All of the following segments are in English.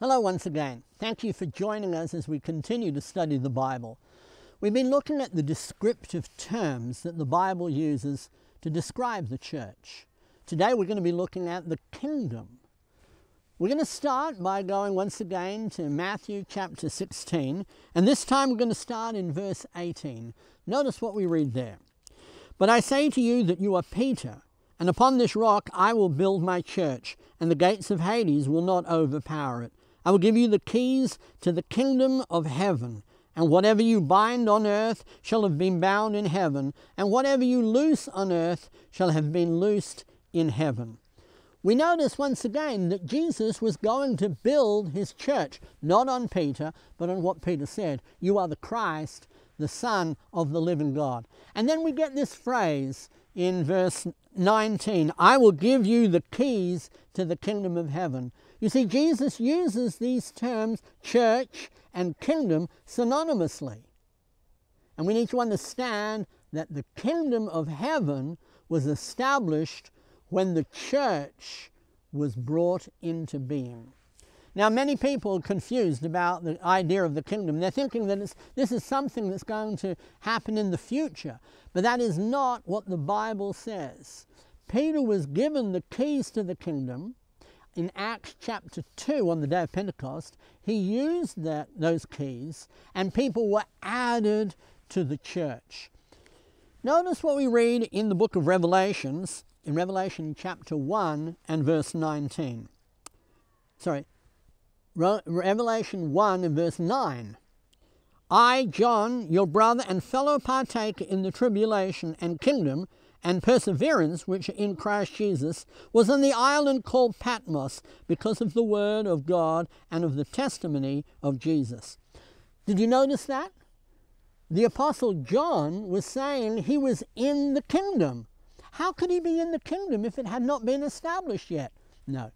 Hello, once again. Thank you for joining us as we continue to study the Bible. We've been looking at the descriptive terms that the Bible uses to describe the church. Today we're going to be looking at the kingdom. We're going to start by going once again to Matthew chapter 16, and this time we're going to start in verse 18. Notice what we read there. But I say to you that you are Peter, and upon this rock I will build my church, and the gates of Hades will not overpower it. I will give you the keys to the kingdom of heaven. And whatever you bind on earth shall have been bound in heaven, and whatever you loose on earth shall have been loosed in heaven. We notice once again that Jesus was going to build his church, not on Peter, but on what Peter said You are the Christ, the Son of the living God. And then we get this phrase in verse 19 I will give you the keys to the kingdom of heaven. You see, Jesus uses these terms, church and kingdom, synonymously. And we need to understand that the kingdom of heaven was established when the church was brought into being. Now, many people are confused about the idea of the kingdom. They're thinking that this is something that's going to happen in the future, but that is not what the Bible says. Peter was given the keys to the kingdom, in Acts chapter 2 on the day of Pentecost, he used that, those keys and people were added to the church. Notice what we read in the book of Revelations, in Revelation chapter 1 and verse 19. Sorry, Re- Revelation 1 and verse 9. I, John, your brother and fellow partaker in the tribulation and kingdom and perseverance which are in Christ Jesus was on the island called Patmos because of the word of God and of the testimony of Jesus. Did you notice that? The Apostle John was saying he was in the kingdom. How could he be in the kingdom if it had not been established yet? No.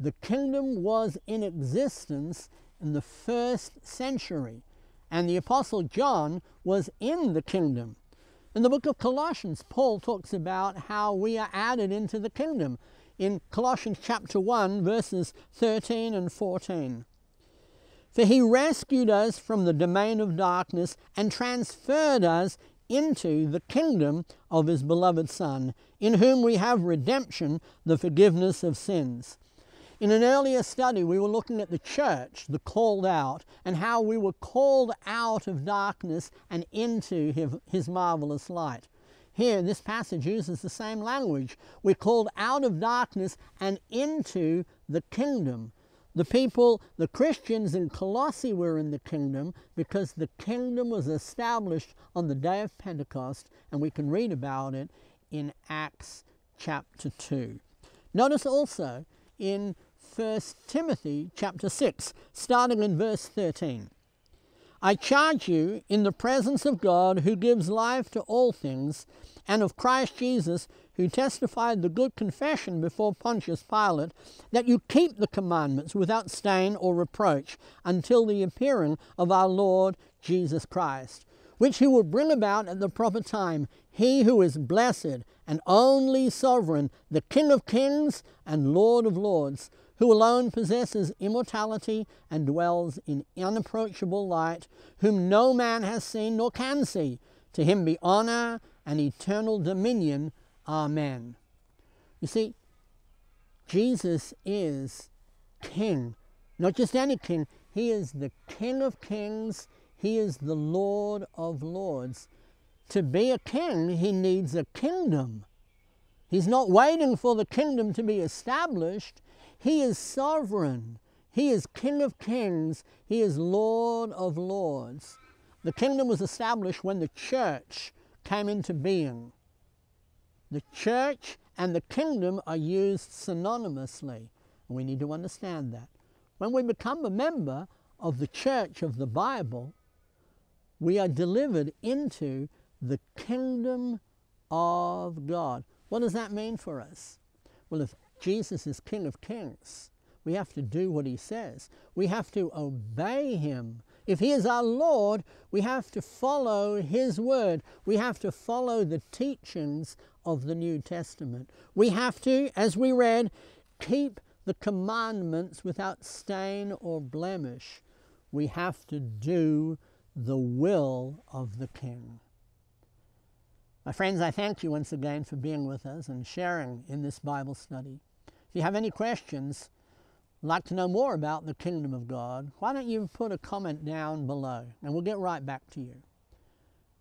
The kingdom was in existence in the first century, and the Apostle John was in the kingdom. In the book of Colossians, Paul talks about how we are added into the kingdom in Colossians chapter 1, verses 13 and 14. For he rescued us from the domain of darkness and transferred us into the kingdom of his beloved Son, in whom we have redemption, the forgiveness of sins. In an earlier study, we were looking at the church, the called out, and how we were called out of darkness and into his marvelous light. Here, this passage uses the same language. We're called out of darkness and into the kingdom. The people, the Christians in Colossae were in the kingdom because the kingdom was established on the day of Pentecost, and we can read about it in Acts chapter 2. Notice also in 1 Timothy chapter 6, starting in verse 13. I charge you in the presence of God who gives life to all things, and of Christ Jesus who testified the good confession before Pontius Pilate, that you keep the commandments without stain or reproach until the appearing of our Lord Jesus Christ, which he will bring about at the proper time, he who is blessed and only sovereign, the King of kings and Lord of lords who alone possesses immortality and dwells in unapproachable light, whom no man has seen nor can see. To him be honor and eternal dominion. Amen. You see, Jesus is King, not just any King, He is the King of kings, He is the Lord of lords. To be a king, He needs a kingdom. He's not waiting for the kingdom to be established. He is sovereign. He is King of kings. He is Lord of lords. The kingdom was established when the church came into being. The church and the kingdom are used synonymously. We need to understand that. When we become a member of the church of the Bible, we are delivered into the kingdom of God. What does that mean for us? Well, if Jesus is King of Kings. We have to do what He says. We have to obey Him. If He is our Lord, we have to follow His word. We have to follow the teachings of the New Testament. We have to, as we read, keep the commandments without stain or blemish. We have to do the will of the King. My friends, I thank you once again for being with us and sharing in this Bible study. If you have any questions, like to know more about the kingdom of God, why don't you put a comment down below and we'll get right back to you.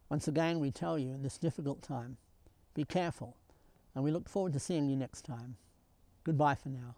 Once again, we tell you in this difficult time, be careful, and we look forward to seeing you next time. Goodbye for now.